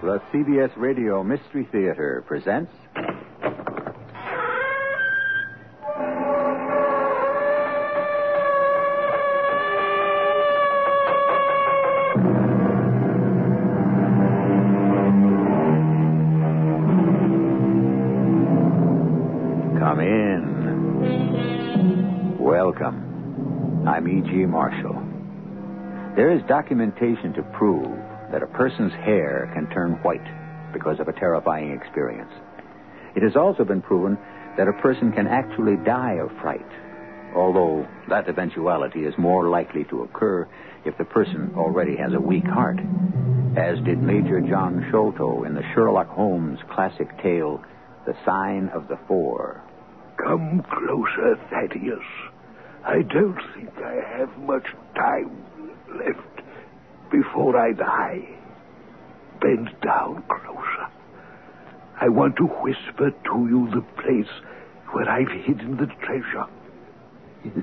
The CBS Radio Mystery Theater presents. Come in. Welcome. I'm E.G. Marshall. There is documentation to prove that a person's hair can turn white because of a terrifying experience. It has also been proven that a person can actually die of fright, although that eventuality is more likely to occur if the person already has a weak heart, as did Major John Sholto in the Sherlock Holmes classic tale, The Sign of the Four. Come closer, Thaddeus. I don't think I have much time left before I die. Bend down closer. I want to whisper to you the place where I've hidden the treasure.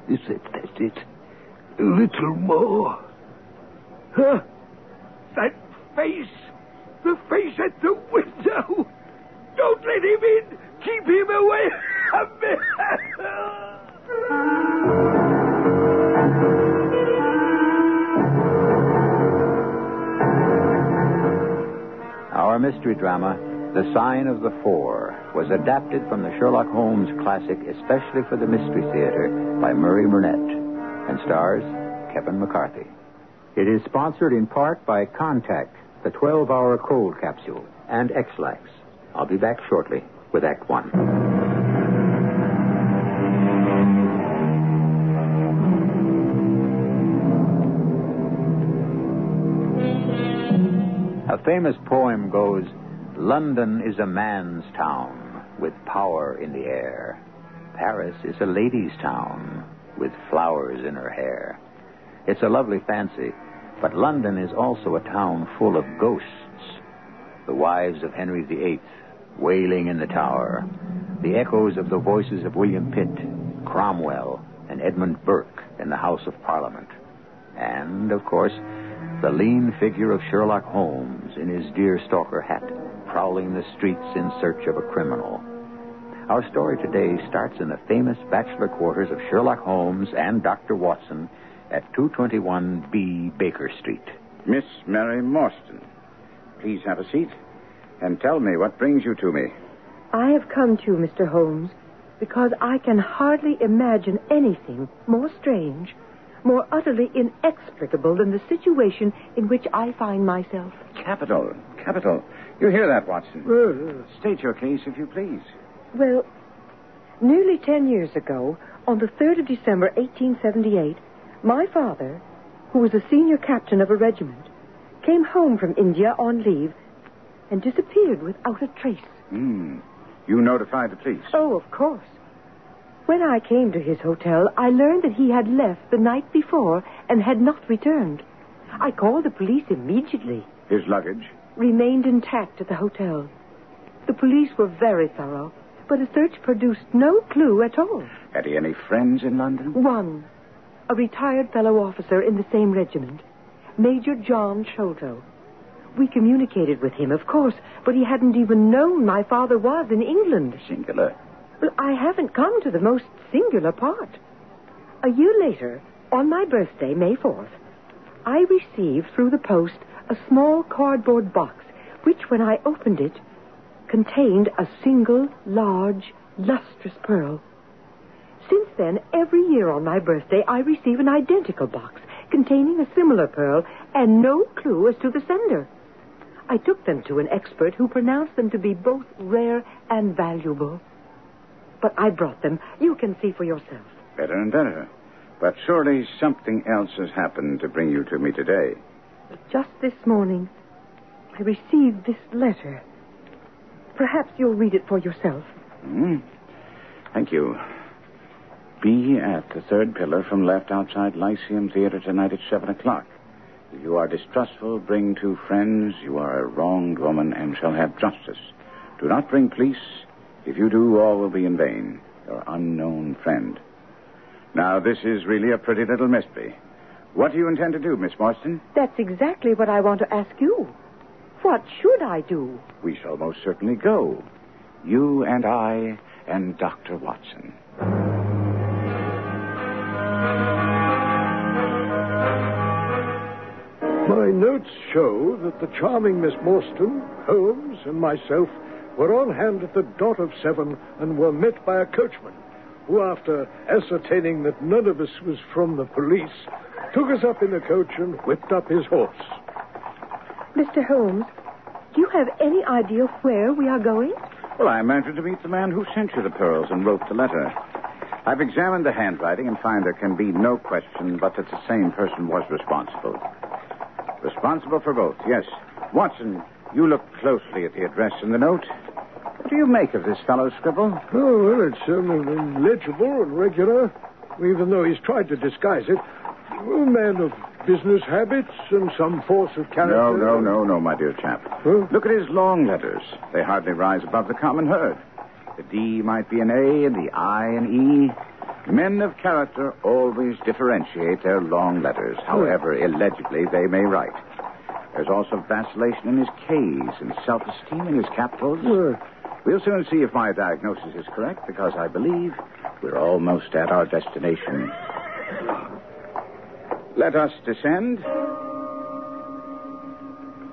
Is that it? A little more. Huh? That face! The face at the window! Don't let him in! Keep him away from me! Our mystery drama, The Sign of the Four, was adapted from the Sherlock Holmes classic especially for the Mystery Theater by Murray Burnett and stars Kevin McCarthy. It is sponsored in part by Contact, the 12 hour cold capsule, and Ex-Lax. I'll be back shortly with Act One. Famous poem goes London is a man's town with power in the air. Paris is a lady's town with flowers in her hair. It's a lovely fancy, but London is also a town full of ghosts. The wives of Henry VIII wailing in the tower, the echoes of the voices of William Pitt, Cromwell, and Edmund Burke in the House of Parliament. And, of course, the lean figure of Sherlock Holmes in his deerstalker hat, prowling the streets in search of a criminal. Our story today starts in the famous bachelor quarters of Sherlock Holmes and Dr. Watson at 221B Baker Street. Miss Mary Morstan, please have a seat and tell me what brings you to me. I have come to you, Mr. Holmes, because I can hardly imagine anything more strange, more utterly inexplicable than the situation in which I find myself. Capital, capital. You hear that, Watson? State your case, if you please. Well, nearly ten years ago, on the 3rd of December, 1878, my father, who was a senior captain of a regiment, came home from India on leave and disappeared without a trace. Hmm. You notified the police. Oh, of course. When I came to his hotel, I learned that he had left the night before and had not returned. I called the police immediately. His luggage? Remained intact at the hotel. The police were very thorough, but a search produced no clue at all. Had he any friends in London? One, a retired fellow officer in the same regiment, Major John Sholto. We communicated with him, of course, but he hadn't even known my father was in England. Singular. Well, I haven't come to the most singular part. A year later, on my birthday, May 4th, I received through the post a small cardboard box, which, when I opened it, contained a single, large, lustrous pearl. Since then, every year on my birthday, I receive an identical box containing a similar pearl and no clue as to the sender. I took them to an expert who pronounced them to be both rare and valuable. But I brought them. You can see for yourself. Better and better. But surely something else has happened to bring you to me today. Just this morning, I received this letter. Perhaps you'll read it for yourself. Hmm? Thank you. Be at the third pillar from left outside Lyceum Theater tonight at 7 o'clock. If you are distrustful, bring two friends. You are a wronged woman and shall have justice. Do not bring police. If you do, all will be in vain. Your unknown friend. Now, this is really a pretty little mystery. What do you intend to do, Miss Morstan? That's exactly what I want to ask you. What should I do? We shall most certainly go. You and I and Dr. Watson. My notes show that the charming Miss Morstan, Holmes, and myself were on hand at the dot of seven and were met by a coachman who, after ascertaining that none of us was from the police, took us up in the coach and whipped up his horse. Mr. Holmes, do you have any idea where we are going? Well, I imagine to meet the man who sent you the pearls and wrote the letter. I've examined the handwriting and find there can be no question but that the same person was responsible. Responsible for both, yes. Watson, you look closely at the address in the note. What do you make of this fellow's scribble? Oh, well, it's um, legible and regular, even though he's tried to disguise it. A man of business habits and some force of character. No, no, no, no, my dear chap. Huh? Look at his long letters. They hardly rise above the common herd. The D might be an A and the I an E. Men of character always differentiate their long letters, however illegibly they may write. There's also vacillation in his K's and self-esteem in his capitals. Uh, We'll soon see if my diagnosis is correct, because I believe we're almost at our destination. Let us descend.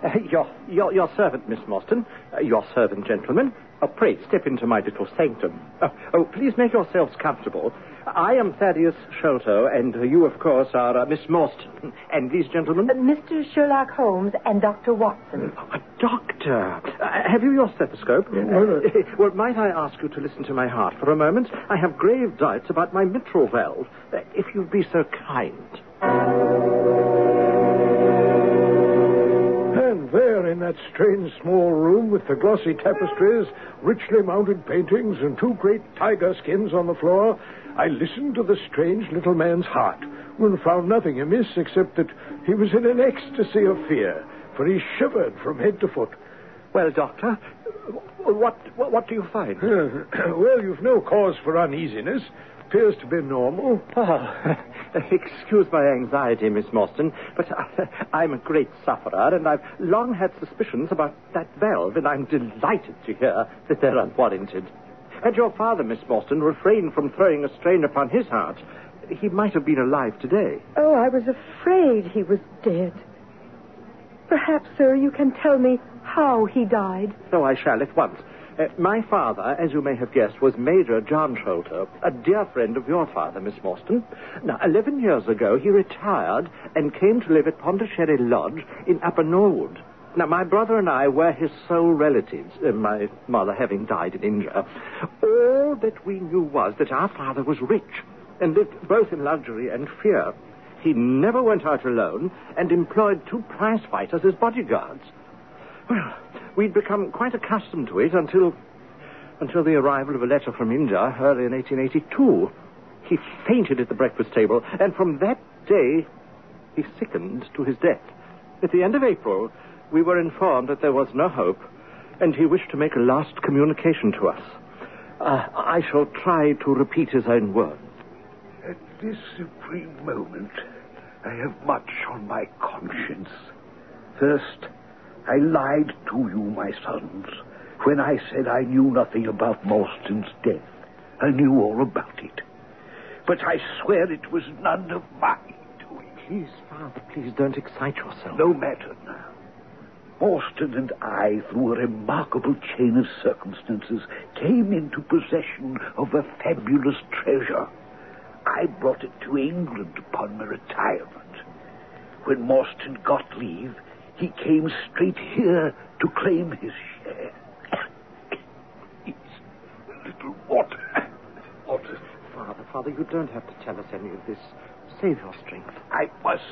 Uh, your, your, your servant, Miss Morstan. Uh, your servant, gentlemen. Oh, pray, step into my little sanctum. Oh, oh, please make yourselves comfortable. I am Thaddeus Sholto, and uh, you, of course, are uh, Miss Morstan. And these gentlemen? Uh, Mr. Sherlock Holmes and Dr. Watson. A doctor. Uh, have you your stethoscope? well, uh- well, might I ask you to listen to my heart for a moment? I have grave doubts about my mitral valve. Uh, if you'd be so kind. That strange small room with the glossy tapestries, richly mounted paintings, and two great tiger skins on the floor, I listened to the strange little man's heart and found nothing amiss except that he was in an ecstasy of fear, for he shivered from head to foot. Well, doctor, what, what, what do you find? well, you've no cause for uneasiness. Appears to be normal. Oh, excuse my anxiety, Miss Morstan, but uh, I'm a great sufferer, and I've long had suspicions about that valve, and I'm delighted to hear that they're unwarranted. Had your father, Miss Morstan, refrained from throwing a strain upon his heart, he might have been alive today. Oh, I was afraid he was dead. Perhaps, sir, you can tell me how he died. So I shall at once. Uh, my father, as you may have guessed, was Major John Sholto, a dear friend of your father, Miss Morstan. Now, 11 years ago, he retired and came to live at Pondicherry Lodge in Upper Norwood. Now, my brother and I were his sole relatives, uh, my mother having died in India. All that we knew was that our father was rich and lived both in luxury and fear. He never went out alone and employed two prize fighters as bodyguards. Well, we'd become quite accustomed to it until until the arrival of a letter from India early in 1882. He fainted at the breakfast table, and from that day he sickened to his death. At the end of April, we were informed that there was no hope, and he wished to make a last communication to us. Uh, I shall try to repeat his own words. At this supreme moment, I have much on my conscience. First, I lied to you, my sons, when I said I knew nothing about Morstan's death. I knew all about it. But I swear it was none of my doing. Please, Father, please don't excite yourself. No matter now. Morstan and I, through a remarkable chain of circumstances, came into possession of a fabulous treasure. I brought it to England upon my retirement. When Morstan got leave, he came straight here to claim his share. It's a little water. Water. Father, Father, you don't have to tell us any of this. Save your strength. I must.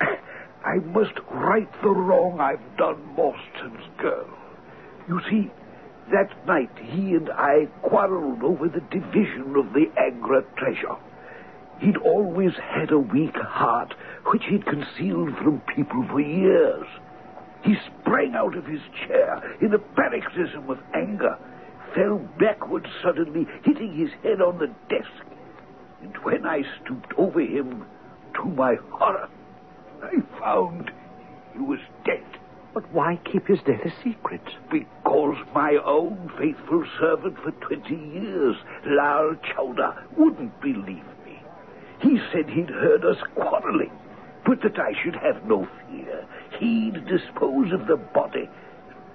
I must right the wrong I've done Morstan's girl. You see, that night he and I quarreled over the division of the Agra treasure. He'd always had a weak heart, which he'd concealed from people for years. He sprang out of his chair in a paroxysm of anger, fell backward suddenly, hitting his head on the desk. And when I stooped over him, to my horror, I found he was dead. But why keep his death a secret? Because my own faithful servant for 20 years, Lal Chowdhury, wouldn't believe me. He said he'd heard us quarreling, but that I should have no fear. He'd dispose of the body.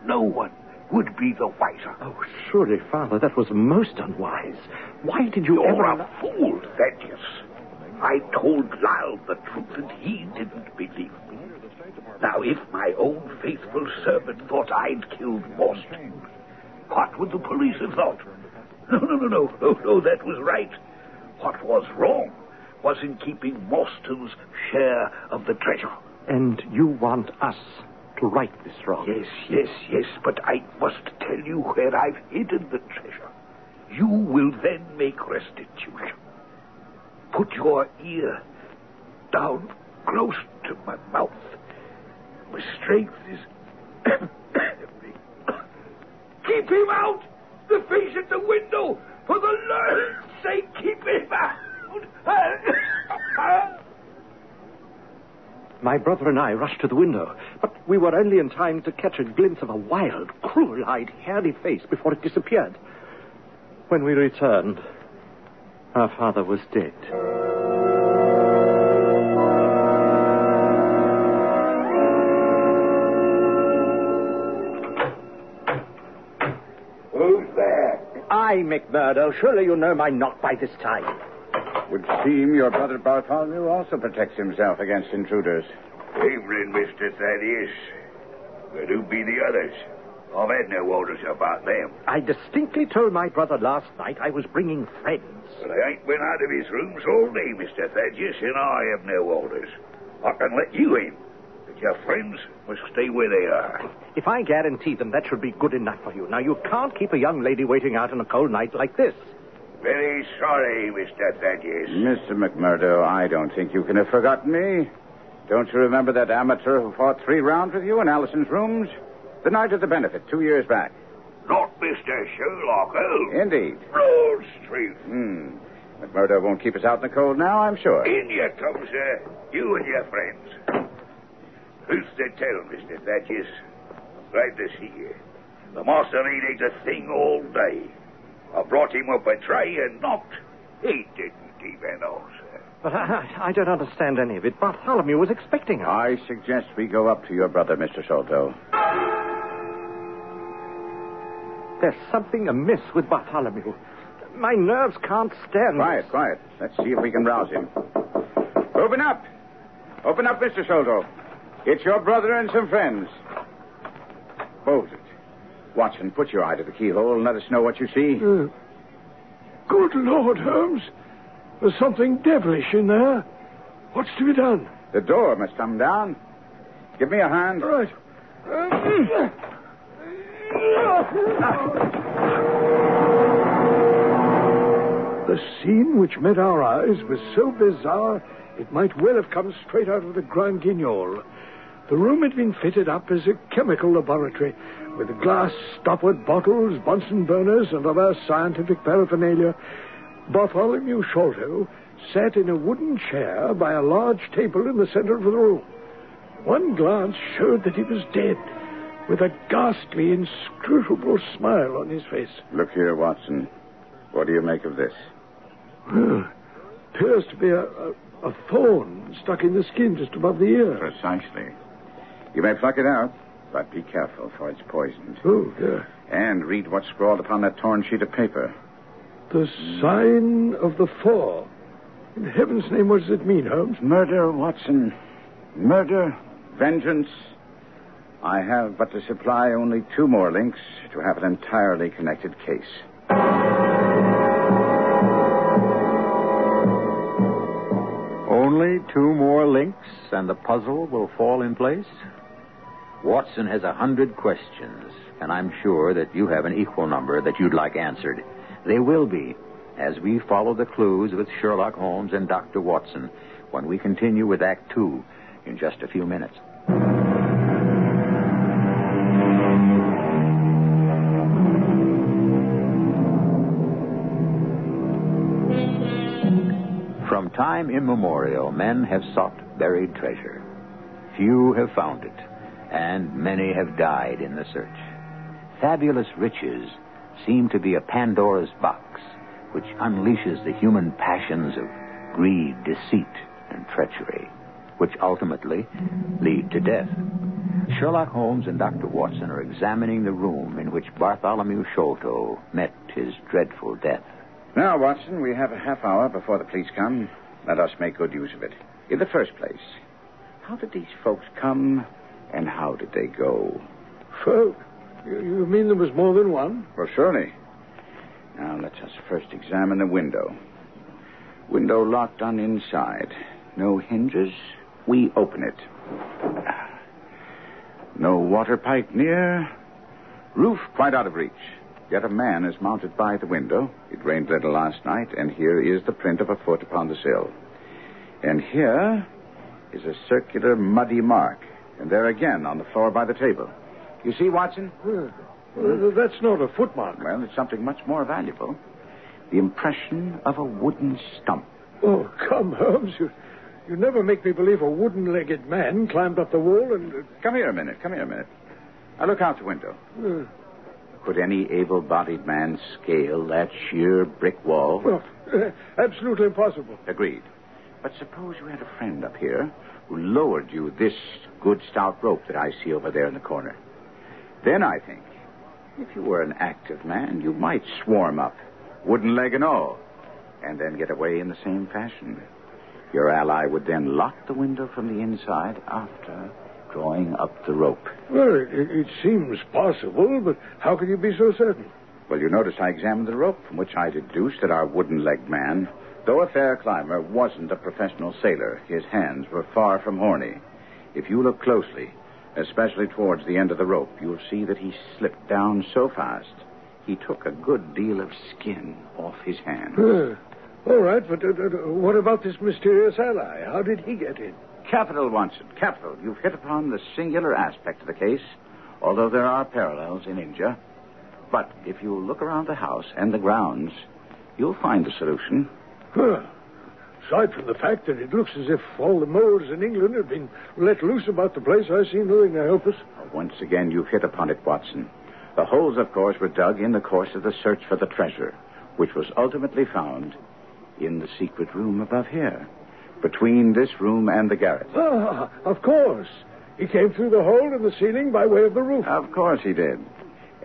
No one would be the wiser. Oh, surely, Father, that was most unwise. Why did you You're ever... a fool, Thaddeus. I told Lal the truth, and he didn't believe me. Now, if my own faithful servant thought I'd killed Morstan, what would the police have thought? No, no, no, no, no, no, that was right. What was wrong was in keeping Morstan's share of the treasure. And you want us to right this wrong? Yes, yes, yes, but I must tell you where I've hidden the treasure. You will then make restitution. Put your ear down close to my mouth. My strength is. keep him out! The face at the window! For the Lord's sake, keep him out! My brother and I rushed to the window, but we were only in time to catch a glimpse of a wild, cruel-eyed, hairy face before it disappeared. When we returned, our father was dead. Who's there? I, McMurdo. Surely you know my knock by this time. Would seem your brother Bartholomew also protects himself against intruders. Evening, Mr. Thaddeus. But who be the others? I've had no orders about them. I distinctly told my brother last night I was bringing friends. But I ain't been out of his rooms all day, Mr. Thaddeus, and I have no orders. I can let you in, but your friends must stay where they are. If I guarantee them, that should be good enough for you. Now, you can't keep a young lady waiting out on a cold night like this. Very sorry, Mr. Thaddeus. Mr. McMurdo, I don't think you can have forgotten me. Don't you remember that amateur who fought three rounds with you in Allison's rooms? The night of the benefit, two years back. Not Mr. Sherlock Holmes. Indeed. Broad Street. Hmm. McMurdo won't keep us out in the cold now, I'm sure. In you come, sir. You and your friends. Who's to tell, Mr. Thaddeus? Glad to see you. The master ain't ate a thing all day. I brought him up a tray and knocked. He didn't even answer. But I, I don't understand any of it. Bartholomew was expecting us. I suggest we go up to your brother, Mr. Sholto. There's something amiss with Bartholomew. My nerves can't stand Quiet, this. quiet. Let's see if we can rouse him. Open up. Open up, Mr. Sholto. It's your brother and some friends. Bolt it. Watson, put your eye to the keyhole and let us know what you see. Uh, good Lord, Holmes. There's something devilish in there. What's to be done? The door must come down. Give me a hand. Right. The scene which met our eyes was so bizarre it might well have come straight out of the Grand Guignol. The room had been fitted up as a chemical laboratory with glass stoppered bottles, Bunsen burners, and other scientific paraphernalia. Bartholomew Sholto sat in a wooden chair by a large table in the center of the room. One glance showed that he was dead, with a ghastly, inscrutable smile on his face. Look here, Watson. What do you make of this? Well, appears to be a, a, a thorn stuck in the skin just above the ear. Precisely. You may pluck it out, but be careful, for it's poisoned. Oh, yeah. And read what's scrawled upon that torn sheet of paper. The sign of the four. In heaven's name, what does it mean, Holmes? Murder, Watson. Murder, vengeance. I have but to supply only two more links to have an entirely connected case. Only two more links, and the puzzle will fall in place? Watson has a hundred questions, and I'm sure that you have an equal number that you'd like answered. They will be, as we follow the clues with Sherlock Holmes and Dr. Watson, when we continue with Act Two in just a few minutes. From time immemorial, men have sought buried treasure. Few have found it, and many have died in the search. Fabulous riches seem to be a Pandora's box which unleashes the human passions of greed, deceit, and treachery, which ultimately lead to death. Sherlock Holmes and Dr. Watson are examining the room in which Bartholomew Sholto met his dreadful death. Now, Watson, we have a half hour before the police come. Let us make good use of it. In the first place, how did these folks come and how did they go? Folk? You, you mean there was more than one? Well, surely. Now, let us first examine the window. Window locked on inside. No hinges. We open it. No water pipe near. Roof quite out of reach. Yet a man is mounted by the window. It rained little last night, and here is the print of a foot upon the sill. And here is a circular muddy mark. And there again on the floor by the table. You see, Watson? Well, that's not a footmark. Well, it's something much more valuable. The impression of a wooden stump. Oh, come, Holmes. You, you never make me believe a wooden legged man climbed up the wall and. Uh, Come here a minute. Come here a minute. Now look out the window. uh, Could any able bodied man scale that sheer brick wall? well, uh, absolutely impossible. Agreed. But suppose you had a friend up here who lowered you this good stout rope that I see over there in the corner. Then I think, if you were an active man, you might swarm up, wooden leg and all, and then get away in the same fashion. Your ally would then lock the window from the inside after drawing up the rope. Well, it, it, seems possible, but how can you be so certain? Well, you notice I examined the rope, from which I deduced that our wooden legged man, though a fair climber, wasn't a professional sailor. His hands were far from horny. If you look closely, especially towards the end of the rope, you'll see that he slipped down so fast he took a good deal of skin off his hand. Uh, all right, but uh, uh, what about this mysterious ally? How did he get in? Capital, Watson, capital. You've hit upon the singular aspect of the case, although there are parallels in India. But if you look around the house and the grounds, you'll find the solution. Huh. Aside from the fact that it looks as if all the moles in England have been let loose about the place, I see nothing to help us. Once again, you've hit upon it, Watson. The holes, of course, were dug in the course of the search for the treasure, which was ultimately found in the secret room above here, between this room and the garret. Ah, of course. He came through the hole in the ceiling by way of the roof. Of course he did.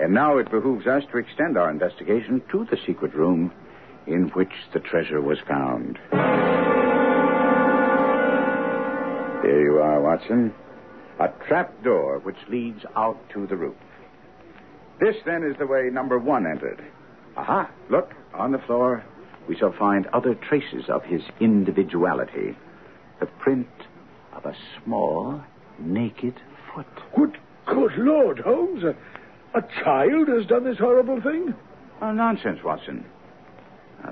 And now it behooves us to extend our investigation to the secret room in which the treasure was found. Here you are, Watson. A trap door which leads out to the roof. This, then, is the way number one entered. Aha! Look, on the floor, we shall find other traces of his individuality. The print of a small, naked foot. Good, good Lord, Holmes. A, a child has done this horrible thing? Oh, nonsense, Watson.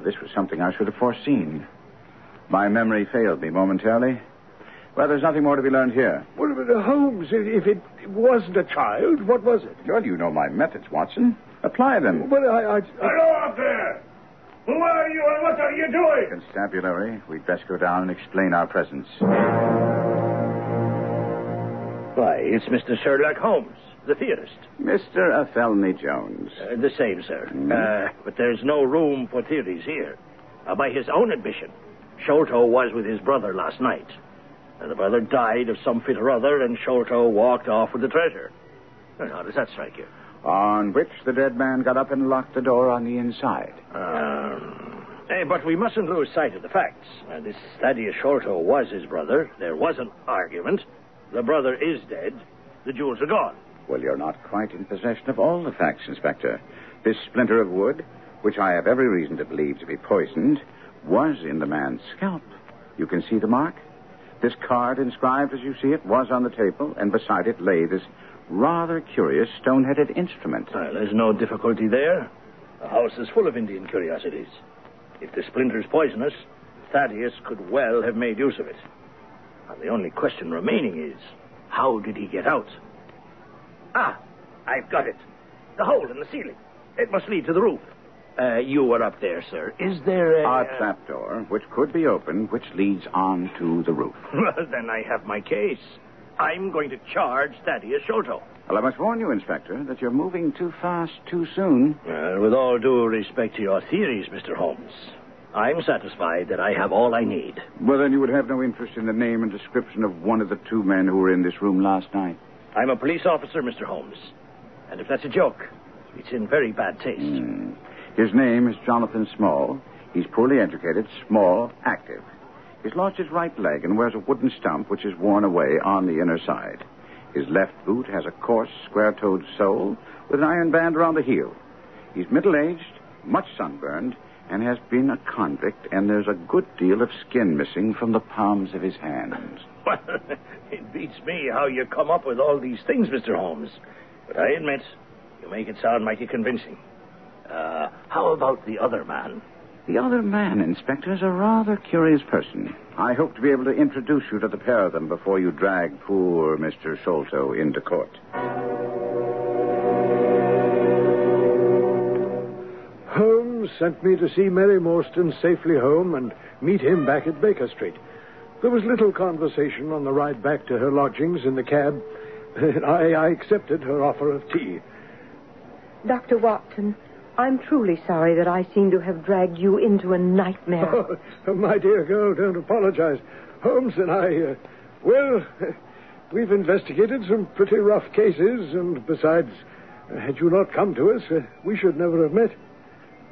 Now, this was something I should have foreseen. My memory failed me momentarily. Well, there's nothing more to be learned here. Well, but, uh, Holmes, if if it wasn't a child, what was it? Well, you know my methods, Watson. Apply them. Well, I, I, I... Hello up there! Who are you and what are you doing? Constabulary, we'd best go down and explain our presence. Why, it's Mr. Sherlock Holmes, the theorist. Mr. Athelney Jones. Uh, the same, sir. Uh, but there's no room for theories here. Uh, by his own admission, Sholto was with his brother last night. And the brother died of some fit or other, and Sholto walked off with the treasure. Well, how does that strike you? On which the dead man got up and locked the door on the inside. Um, eh, but we mustn't lose sight of the facts. Uh, this Thaddeus Sholto was his brother. There was an argument. The brother is dead. The jewels are gone. Well, you're not quite in possession of all the facts, Inspector. This splinter of wood, which I have every reason to believe to be poisoned, was in the man's scalp. You can see the mark? This card, inscribed as you see it, was on the table, and beside it lay this rather curious stone headed instrument. Well, there's no difficulty there. The house is full of Indian curiosities. If the splinter's poisonous, Thaddeus could well have made use of it. The only question remaining is, how did he get out? Ah, I've got it. The hole in the ceiling. It must lead to the roof. Uh, you were up there, sir. Is there a... A trapdoor, which could be opened, which leads on to the roof. Well, then I have my case. I'm going to charge Thaddeus Sholto. Well, I must warn you, Inspector, that you're moving too fast too soon. Well, with all due respect to your theories, Mr. Holmes, I'm satisfied that I have all I need. Well, then you would have no interest in the name and description of one of the two men who were in this room last night. I'm a police officer, Mr. Holmes. And if that's a joke, it's in very bad taste. Hmm. His name is Jonathan Small. He's poorly educated, small, active. He's lost his right leg and wears a wooden stump which is worn away on the inner side. His left boot has a coarse, square-toed sole with an iron band around the heel. He's middle-aged, much sunburned, and has been a convict, and there's a good deal of skin missing from the palms of his hands. Well, it beats me how you come up with all these things, Mr. Holmes. But I admit, you make it sound mighty convincing. Uh, how about the other man? The other man, Inspector, is a rather curious person. I hope to be able to introduce you to the pair of them before you drag poor Mr. Sholto into court. Holmes sent me to see Mary Morstan safely home and meet him back at Baker Street. There was little conversation on the ride back to her lodgings in the cab. I, I accepted her offer of tea. Dr. Watson, I'm truly sorry that I seem to have dragged you into a nightmare. Oh, my dear girl, don't apologize. Holmes and I, uh, well, we've investigated some pretty rough cases, and besides, uh, had you not come to us, uh, we should never have met.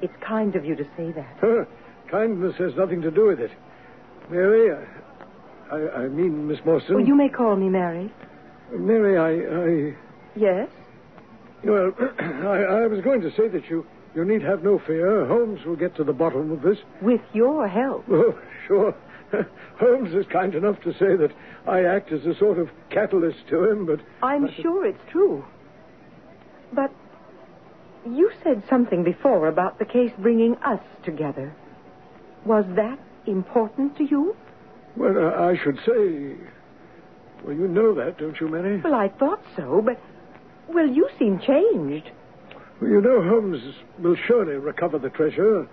It's kind of you to say that. Huh, kindness has nothing to do with it. Mary, I, I, I mean Miss Morstan. Well, you may call me Mary. Mary, I, Yes? Well, I, I was going to say that you, you need have no fear. Holmes will get to the bottom of this. With your help. Oh, sure. Holmes is kind enough to say that I act as a sort of catalyst to him, but I'm sure it's true. But you said something before about the case bringing us together. Was that important to you? Well, uh, I should say. Well, you know that, don't you, Mary? Well, I thought so, but. Well, you seem changed. Well, you know Holmes will surely recover the treasure.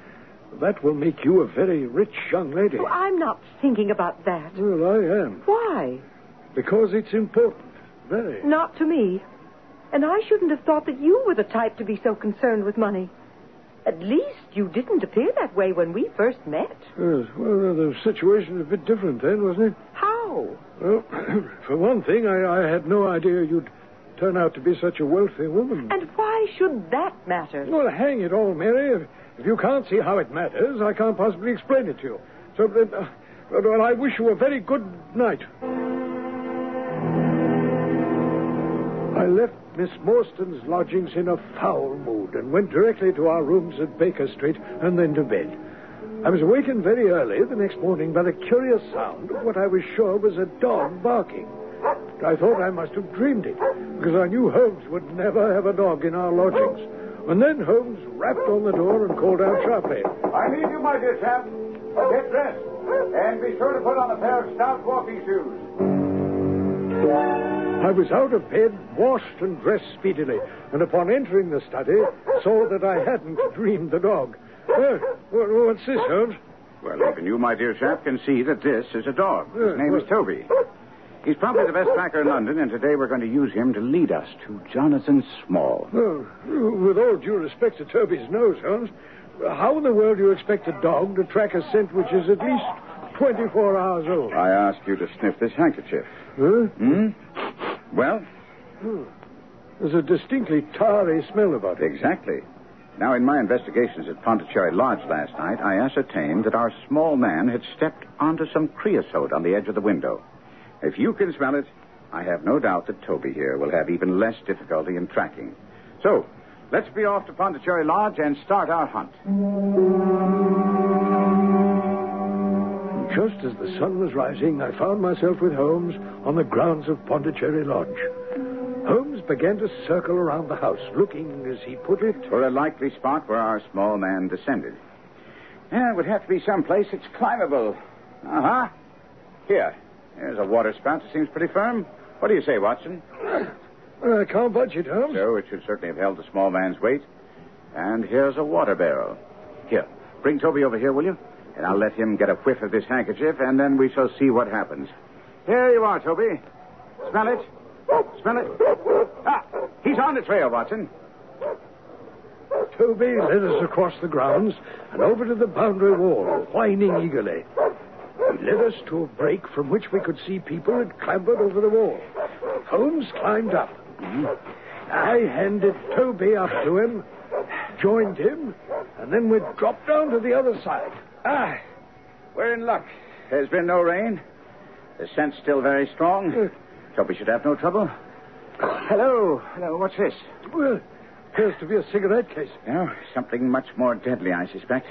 That will make you a very rich young lady. Oh, I'm not thinking about that. Well, I am. Why? Because it's important. Very. Not to me. And I shouldn't have thought that you were the type to be so concerned with money. At least you didn't appear that way when we first met. Yes, well, the situation was a bit different then, wasn't it? How? Well, for one thing, I, I had no idea you'd turn out to be such a wealthy woman. And why should that matter? Well, hang it all, Mary. If, if you can't see how it matters, I can't possibly explain it to you. So, uh, well, I wish you a very good night. I left Miss Morstan's lodgings in a foul mood and went directly to our rooms at Baker Street and then to bed. I was awakened very early the next morning by the curious sound of what I was sure was a dog barking. I thought I must have dreamed it, because I knew Holmes would never have a dog in our lodgings. And then Holmes rapped on the door and called out sharply. I need you, my dear chap. Get dressed. And be sure to put on a pair of stout walking shoes. I was out of bed, washed and dressed speedily, and upon entering the study, saw that I hadn't dreamed the dog. Uh, what's this, Holmes? Well, even you, my dear chap, can see that this is a dog. His name is Toby. He's probably the best tracker in London, and today we're going to use him to lead us to Jonathan Small. Oh, with all due respect to Toby's nose, Holmes, how in the world do you expect a dog to track a scent which is at least 24 hours old? I ask you to sniff this handkerchief. Huh? Hmm? Well, hmm. There's a distinctly tarry smell about it. exactly. Now, in my investigations at Pondicherry Lodge last night, I ascertained that our small man had stepped onto some creosote on the edge of the window. If you can smell it, I have no doubt that Toby here will have even less difficulty in tracking. So, let's be off to Pondicherry Lodge and start our hunt. Just as the sun was rising, I found myself with Holmes on the grounds of Pondicherry Lodge. Holmes began to circle around the house, looking, as he put it, For a likely spot where our small man descended. Yeah, it would have to be someplace that's climbable. Uh huh. Here. There's a water spout that seems pretty firm. What do you say, Watson? I can't budge it, Holmes. So it should certainly have held the small man's weight. And here's a water barrel. Here, bring Toby over here, will you? And I'll let him get a whiff of this handkerchief, and then we shall see what happens. Here you are, Toby. Smell it? Smell it? Ah, he's on the trail, Watson. Toby led us across the grounds and over to the boundary wall, whining eagerly. He led us to a break from which we could see people had clambered over the wall. Holmes climbed up. I handed Toby up to him, joined him, and then we dropped down to the other side. Ah, we're in luck. There's been no rain. The scent's still very strong. so we should have no trouble. Hello. Hello, what's this? Well, appears to be a cigarette case. No, something much more deadly, I suspect.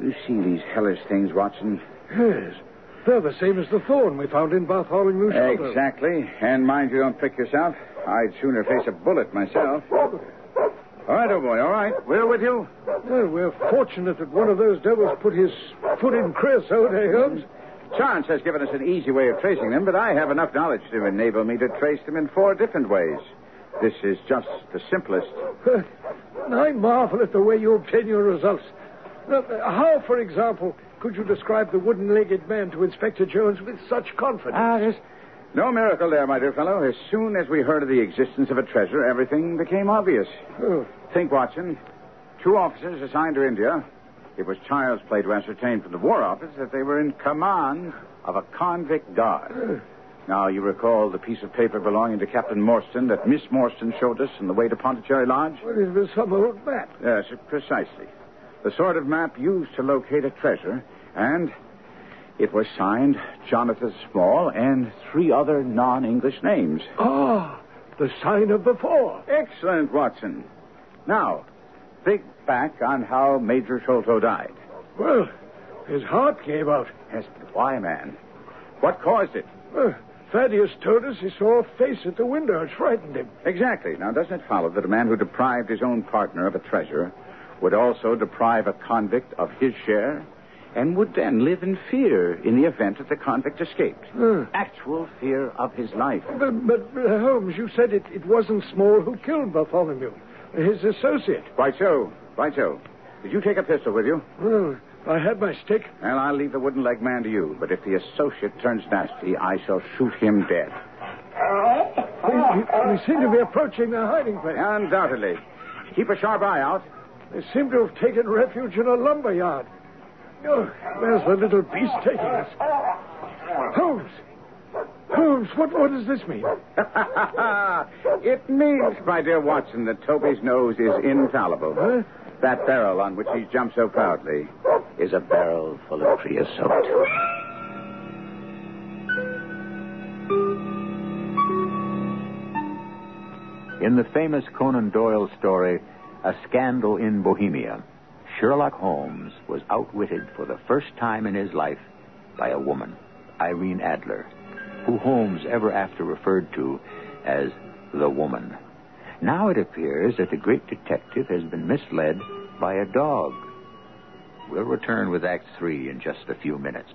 You see these hellish things, Watson? Yes. They're the same as the thorn we found in Bath Bartholomew Sholto. Exactly. And mind you don't prick yourself. I'd sooner face a bullet myself. All right, old boy, all right. We're with you. Well, we're fortunate that one of those devils put his foot in creosote, eh, Holmes? Chance has given us an easy way of tracing them, but I have enough knowledge to enable me to trace them in four different ways. This is just the simplest. I marvel at the way you obtain your results. Now, how, for example, could you describe the wooden-legged man to Inspector Jones with such confidence? Ah, yes. no miracle there, my dear fellow. As soon as we heard of the existence of a treasure, everything became obvious. Oh, Think, Watson. Two officers assigned to India. It was child's play to ascertain from the War Office that they were in command of a convict guard. Now, you recall the piece of paper belonging to Captain Morstan that Miss Morstan showed us on the way to Pondicherry Lodge? well, it was some old map. Yes, precisely. The sort of map used to locate a treasure, and it was signed Jonathan Small and three other non English names. Ah, the sign of the four. Excellent, Watson. Now, think back on how Major Sholto died. Well, his heart gave out. Yes, but why, man? What caused it? Uh, Thaddeus told us he saw a face at the window. It frightened him. Exactly. Now, doesn't it follow that a man who deprived his own partner of a treasure would also deprive a convict of his share and would then live in fear in the event that the convict escaped? Hmm. Actual fear of his life. But, but uh, Holmes, you said it, it wasn't Small who killed Bartholomew. His associate. Quite so. Quite so. Did you take a pistol with you? Well, I had my stick. Well, I'll leave the wooden leg man to you, but if the associate turns nasty, I shall shoot him dead. We, we- we seem to be approaching their hiding place. Undoubtedly. Keep a sharp eye out. They seem to have taken refuge in a lumber yard. Oh, where's the little beast taking us? Holmes! Holmes, what, what does this mean? it means, my dear Watson, that Toby's nose is infallible. Huh? That barrel on which he's jumped so proudly is a barrel full of creosote. In the famous Conan Doyle story, A Scandal in Bohemia, Sherlock Holmes was outwitted for the first time in his life by a woman, Irene Adler, who Holmes ever after referred to as the woman. Now it appears that the great detective has been misled by a dog. We'll return with Act Three in just a few minutes.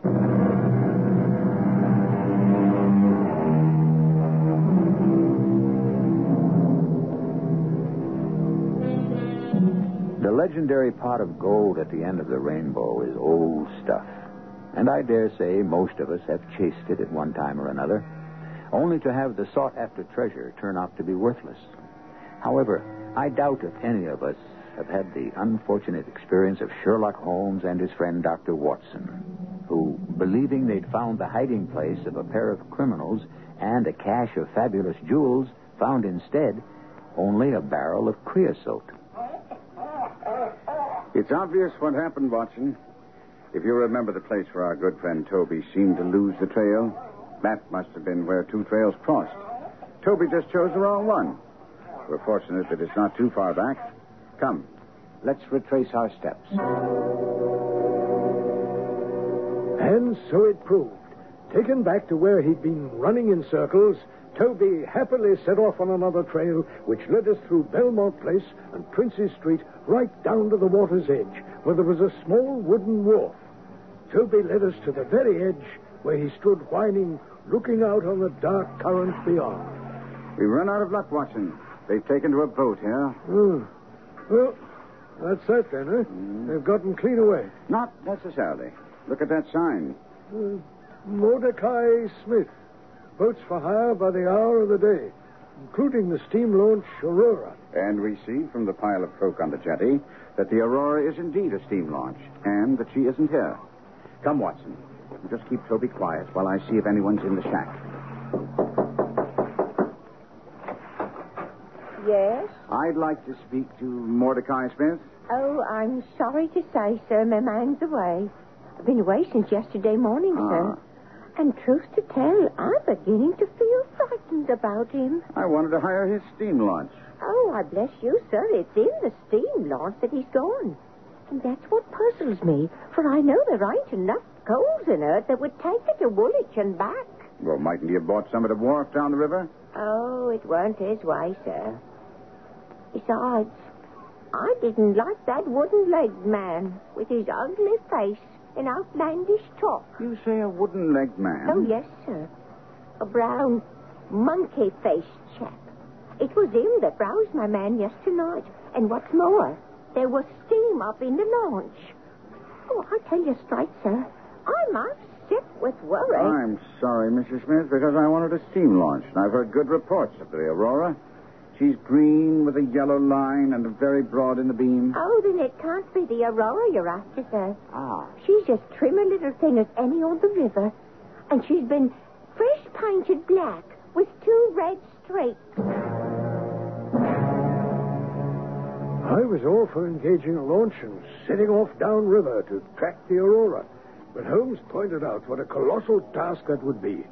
The legendary pot of gold at the end of the rainbow is old stuff. And I dare say most of us have chased it at one time or another, only to have the sought after treasure turn out to be worthless. However, I doubt if any of us have had the unfortunate experience of Sherlock Holmes and his friend Dr. Watson, who, believing they'd found the hiding place of a pair of criminals and a cache of fabulous jewels, found instead only a barrel of creosote. It's obvious what happened, Watson. If you remember the place where our good friend Toby seemed to lose the trail, that must have been where two trails crossed. Toby just chose the wrong one. We're fortunate that it's not too far back. Come, let's retrace our steps. And so it proved. Taken back to where he'd been running in circles, Toby happily set off on another trail, which led us through Belmont Place and Prince's Street right down to the water's edge, where there was a small wooden wharf. Toby led us to the very edge, where he stood whining, looking out on the dark current beyond. We've run out of luck, Watson. They've taken to a boat here. Oh. Well, that's that then, huh? They've gotten clean away. Not necessarily. Look at that sign. Uh, Mordecai Smith, boats for hire by the hour of the day, including the steam launch Aurora. And we see from the pile of folk on the jetty that the Aurora is indeed a steam launch, and that she isn't here. Come, Watson. Just keep Toby quiet while I see if anyone's in the shack. Yes? I'd like to speak to Mordecai Smith. Oh, I'm sorry to say, sir, my man's away. I've been away since yesterday morning, Ah. sir. And truth to tell, I'm beginning to feel frightened about him. I wanted to hire his steam launch. Oh, I bless you, sir. It's in the steam launch that he's gone. And that's what puzzles me, for I know there ain't enough coals in her that would take her to Woolwich and back. Well, mightn't he have bought some at a wharf down the river? Oh, it weren't his way, sir. Besides, I didn't like that wooden-legged man with his ugly face and outlandish talk. You say a wooden-legged man? Oh, yes, sir. A brown, monkey-faced chap. It was him that roused my man yesterday night. And what's more, there was steam up in the launch. Oh, I tell you straight, sir, I'm upset with worry. I'm sorry, Mrs. Smith, because I wanted a steam launch, and I've heard good reports of the Aurora. She's green with a yellow line and very broad in the beam. Oh, then it can't be the Aurora you're after, sir. Ah. She's as trim a little thing as any on the river. And she's been fresh painted black with two red streaks. I was all for engaging a launch and setting off downriver to track the Aurora. But Holmes pointed out what a colossal task that would be.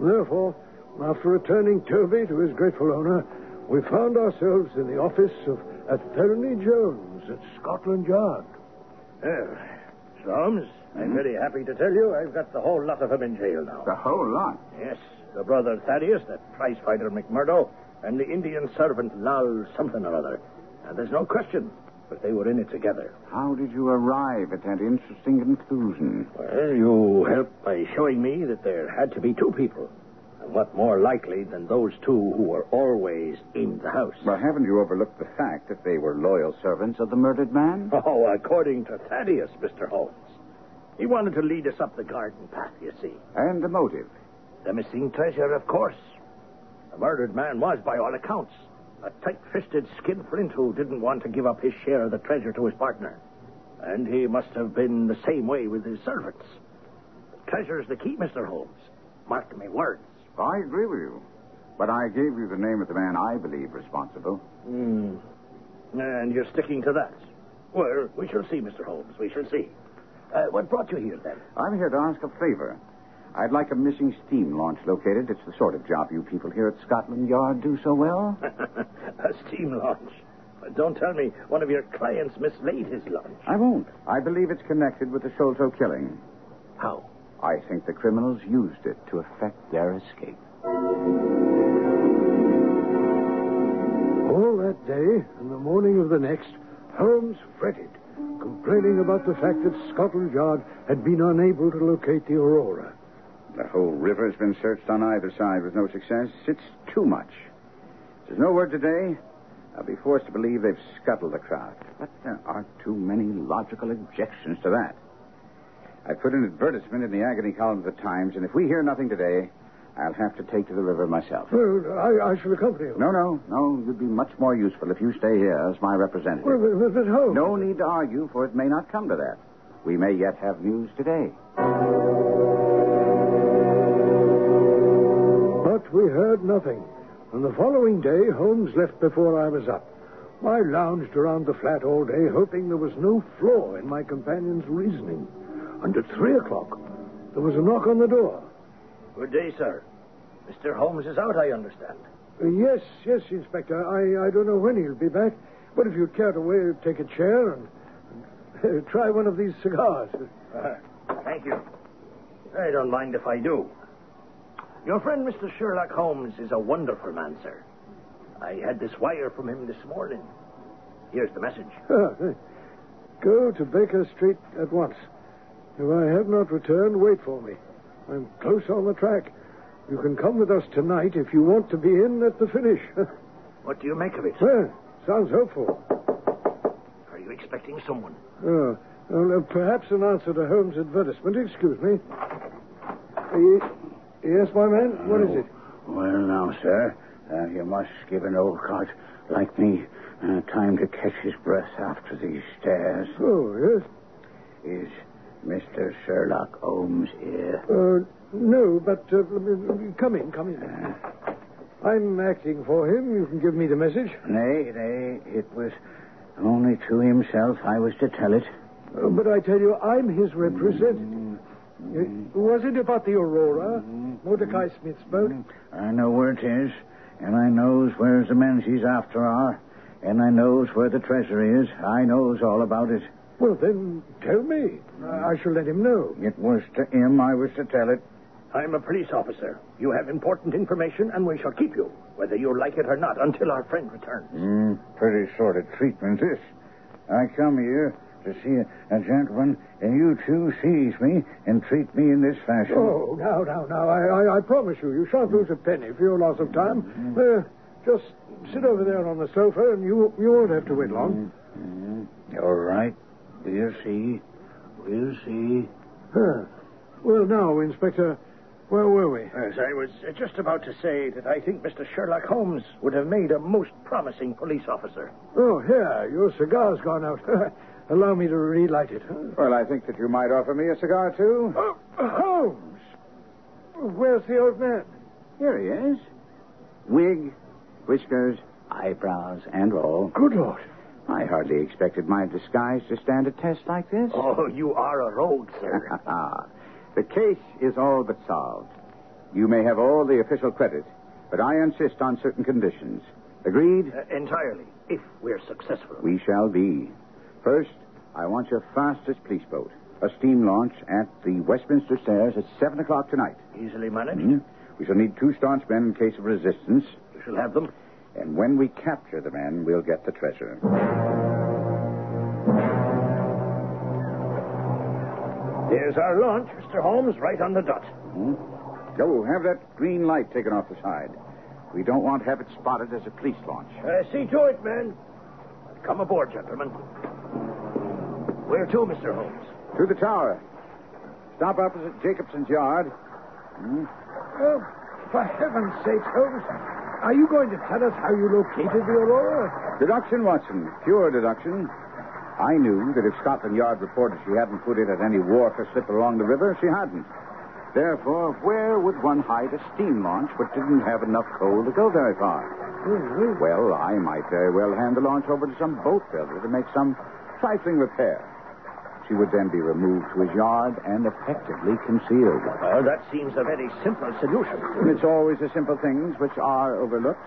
Therefore, after returning Toby to his grateful owner, we found ourselves in the office of Athelney Jones at Scotland Yard. Well, Holmes, I'm hmm? very happy to tell you I've got the whole lot of them in jail now. The whole lot. Yes, the brother Thaddeus, that prize fighter McMurdo, and the Indian servant Lal something or other. And there's no question, but they were in it together. How did you arrive at that interesting conclusion? Well, you helped by showing me that there had to be two people. And what more likely than those two who were always in the house? Well, haven't you overlooked the fact that they were loyal servants of the murdered man? Oh, according to Thaddeus, Mr. Holmes. He wanted to lead us up the garden path, you see. And the motive? The missing treasure, of course. The murdered man was, by all accounts, a tight-fisted skinflint who didn't want to give up his share of the treasure to his partner. And he must have been the same way with his servants. Treasure's the key, Mr. Holmes. Mark my words. I agree with you. But I gave you the name of the man I believe responsible. Hmm. And you're sticking to that. Well, we shall see, Mr. Holmes. We shall see. Uh, what brought you here, then? I'm here to ask a favor. I'd like a missing steam launch located. It's the sort of job you people here at Scotland Yard do so well. a steam launch. But don't tell me one of your clients mislaid his launch. I won't. I believe it's connected with the Sholto killing. How? I think the criminals used it to effect their escape. All that day and the morning of the next, Holmes fretted, complaining about the fact that Scotland Yard had been unable to locate the Aurora. The whole river has been searched on either side with no success. It's too much. There's no word today. I'll be forced to believe they've scuttled the craft. But there aren't too many logical objections to that. I put an advertisement in the agony column of the Times, and if we hear nothing today, I'll have to take to the river myself. Well, I, I shall accompany you. No, no, no. You'd be much more useful if you stay here as my representative. Well, but, but Holmes. No need to argue, for it may not come to that. We may yet have news today. We heard nothing. And the following day, Holmes left before I was up. I lounged around the flat all day, hoping there was no flaw in my companion's reasoning. And at three o'clock, there was a knock on the door. Good day, sir. Mr. Holmes is out, I understand. Uh, yes, yes, Inspector. I, I don't know when he'll be back. But if you'd care to wait, take a chair and, and try one of these cigars. Uh, thank you. I don't mind if I do. Your friend, Mr. Sherlock Holmes, is a wonderful man, sir. I had this wire from him this morning. Here's the message. Go to Baker Street at once. If I have not returned, wait for me. I'm close on the track. You can come with us tonight if you want to be in at the finish. What do you make of it? well, sounds hopeful. Are you expecting someone? Oh, well, uh, perhaps an answer to Holmes' advertisement. Excuse me. Uh, Yes, my man? What is it? Well, now, sir, uh, you must give an old cart like me uh, time to catch his breath after these stairs. Oh, yes? Is Mr. Sherlock Holmes here? Uh, no, but uh, come in, come in. I'm acting for him. You can give me the message. Nay, nay, it was only to himself I was to tell it. Uh, but I tell you, I'm his representative. Uh, was it about the Aurora? Mordecai Smith's boat? I know where it is, and I knows where the men she's after are, and I knows where the treasure is. I knows all about it. Well, then, tell me. I I shall let him know. It was to him I was to tell it. I'm a police officer. You have important information, and we shall keep you, whether you like it or not, until our friend returns. Mm, pretty sort of treatment, this. I come here to see a, a gentleman, and you two seize me and treat me in this fashion. Oh, now, now, now. I, I, I promise you, you shan't lose a penny for your loss of time. Uh, just sit over there on the sofa, and you, you won't have to wait long. Mm, all right. We'll see. We'll see. Huh. Well, now, Inspector, where were we? Yes, I was just about to say that I think Mr. Sherlock Holmes would have made a most promising police officer. Oh, here, your cigar's gone out. Allow me to relight it. Well, I think that you might offer me a cigar, too. Oh, Holmes! Where's the old man? Here he is. Wig, whiskers, eyebrows, and all. Good Lord. I hardly expected my disguise to stand a test like this. Oh, you are a rogue, sir. the case is all but solved. You may have all the official credit, but I insist on certain conditions. Agreed? Uh, entirely, if we're successful. We shall be. First, I want your fastest police boat. A steam launch at the Westminster Stairs at 7 o'clock tonight. Easily managed. Hmm? We shall need two staunch men in case of resistance. You shall have them. And when we capture the men, we'll get the treasure. Here's our launch, Mr. Holmes, right on the dot. Hmm? Go, have that green light taken off the side. We don't want to have it spotted as a police launch. Uh, see to it, men. Come aboard, gentlemen. Where to, Mr. Holmes? To the tower. Stop opposite Jacobson's yard. Hmm? Oh, for heaven's sake, Holmes. Are you going to tell us how you located the Aurora? Deduction, Watson. Pure deduction. I knew that if Scotland Yard reported she hadn't put in at any wharf or slip along the river, she hadn't. Therefore, where would one hide a steam launch which didn't have enough coal to go very far? Mhm. Well, I might very well hand the launch over to some boat builder to make some trifling repair. She would then be removed to his yard and effectively concealed. Well, that seems a very simple solution. And it's always the simple things which are overlooked.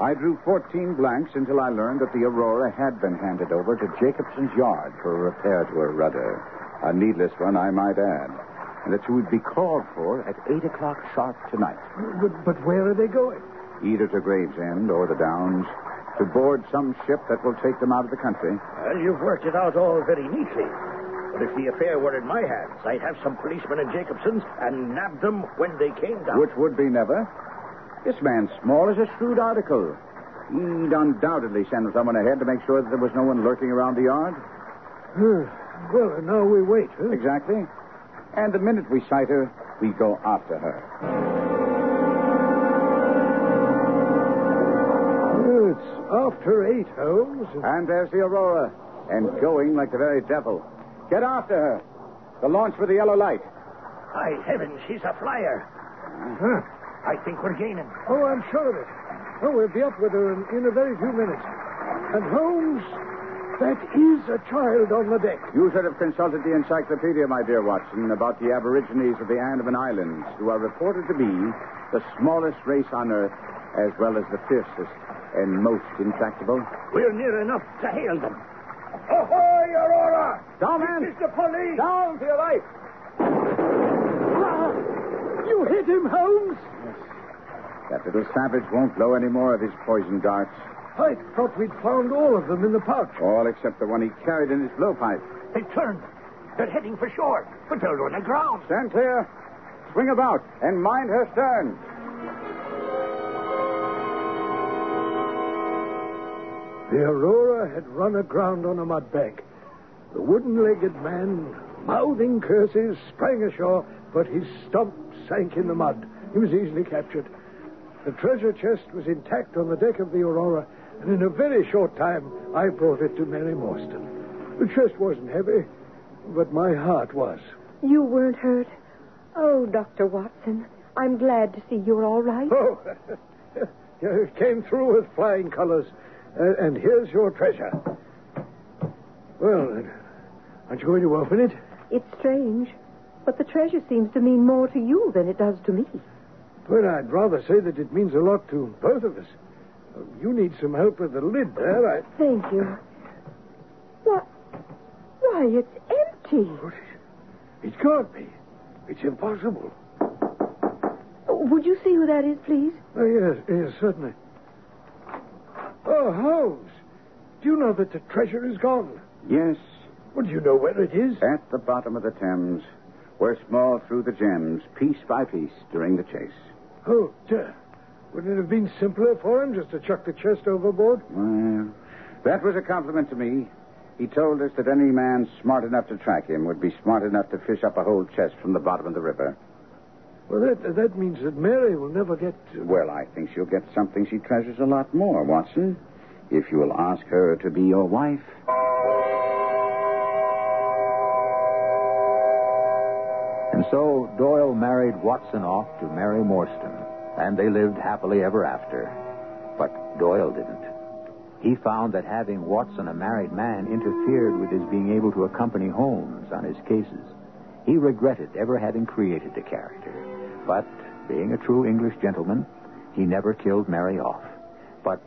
I drew 14 blanks until I learned that the Aurora had been handed over to Jacobson's yard for a repair to her rudder. A needless one, I might add. And that she would be called for at 8 o'clock sharp tonight, But, but where are they going? either to Gravesend or the Downs, to board some ship that will take them out of the country. Well, you've worked it out all very neatly. But if the affair were in my hands, I'd have some policemen in Jacobson's and nab them when they came down. Which would be never. This man's small as a shrewd article. He'd undoubtedly send someone ahead to make sure that there was no one lurking around the yard. well, and now we wait, huh? Exactly. And the minute we sight her, we go after her. It's after eight, Holmes. And there's the Aurora, and going like the very devil. Get after her. The launch with the yellow light. By heavens, she's a flyer. Huh. I think we're gaining. Oh, I'm sure of it. Oh, we'll be up with her in, in a very few minutes. And Holmes, that is a child on the deck. You should have consulted the encyclopedia, my dear Watson, about the Aborigines of the Andaman Islands, who are reported to be the smallest race on Earth, as well as the fiercest and most intractable. We're near enough to hail them. Ahoy, Aurora! Down, man! This is the police! Down to your right! Ah, you hit him, Holmes. Yes. That little savage won't blow any more of his poison darts. I thought we'd found all of them in the pouch. All except the one he carried in his blowpipe. They turned. They're heading for shore, but they're on the ground. Stand clear. Swing about and mind her stern. The Aurora had run aground on a mud bank. The wooden legged man, mouthing curses, sprang ashore, but his stump sank in the mud. He was easily captured. The treasure chest was intact on the deck of the Aurora, and in a very short time I brought it to Mary Morstan. The chest wasn't heavy, but my heart was. You weren't hurt. Oh, Dr. Watson, I'm glad to see you're all right. Oh, you came through with flying colors. Uh, and here's your treasure. Well, then, aren't you going to open it? It's strange, but the treasure seems to mean more to you than it does to me. But I'd rather say that it means a lot to both of us. You need some help with the lid there. I... Thank you. What? Why, it's empty. It can't be. It's impossible. Would you see who that is, please? Oh, yes, yes, certainly. Oh, Holmes. Do you know that the treasure is gone? Yes, Well, do you know where it is? at the bottom of the Thames, where Small threw the gems piece by piece during the chase. Oh, dear. Wouldn't it have been simpler for him just to chuck the chest overboard? Well, that was a compliment to me. He told us that any man smart enough to track him would be smart enough to fish up a whole chest from the bottom of the river. Well, that that means that Mary will never get. Well, I think she'll get something she treasures a lot more, Watson, if you will ask her to be your wife. And so Doyle married Watson off to Mary Morstan, and they lived happily ever after. But Doyle didn't. He found that having Watson, a married man, interfered with his being able to accompany Holmes on his cases. He regretted ever having created the character. But, being a true English gentleman, he never killed Mary off. But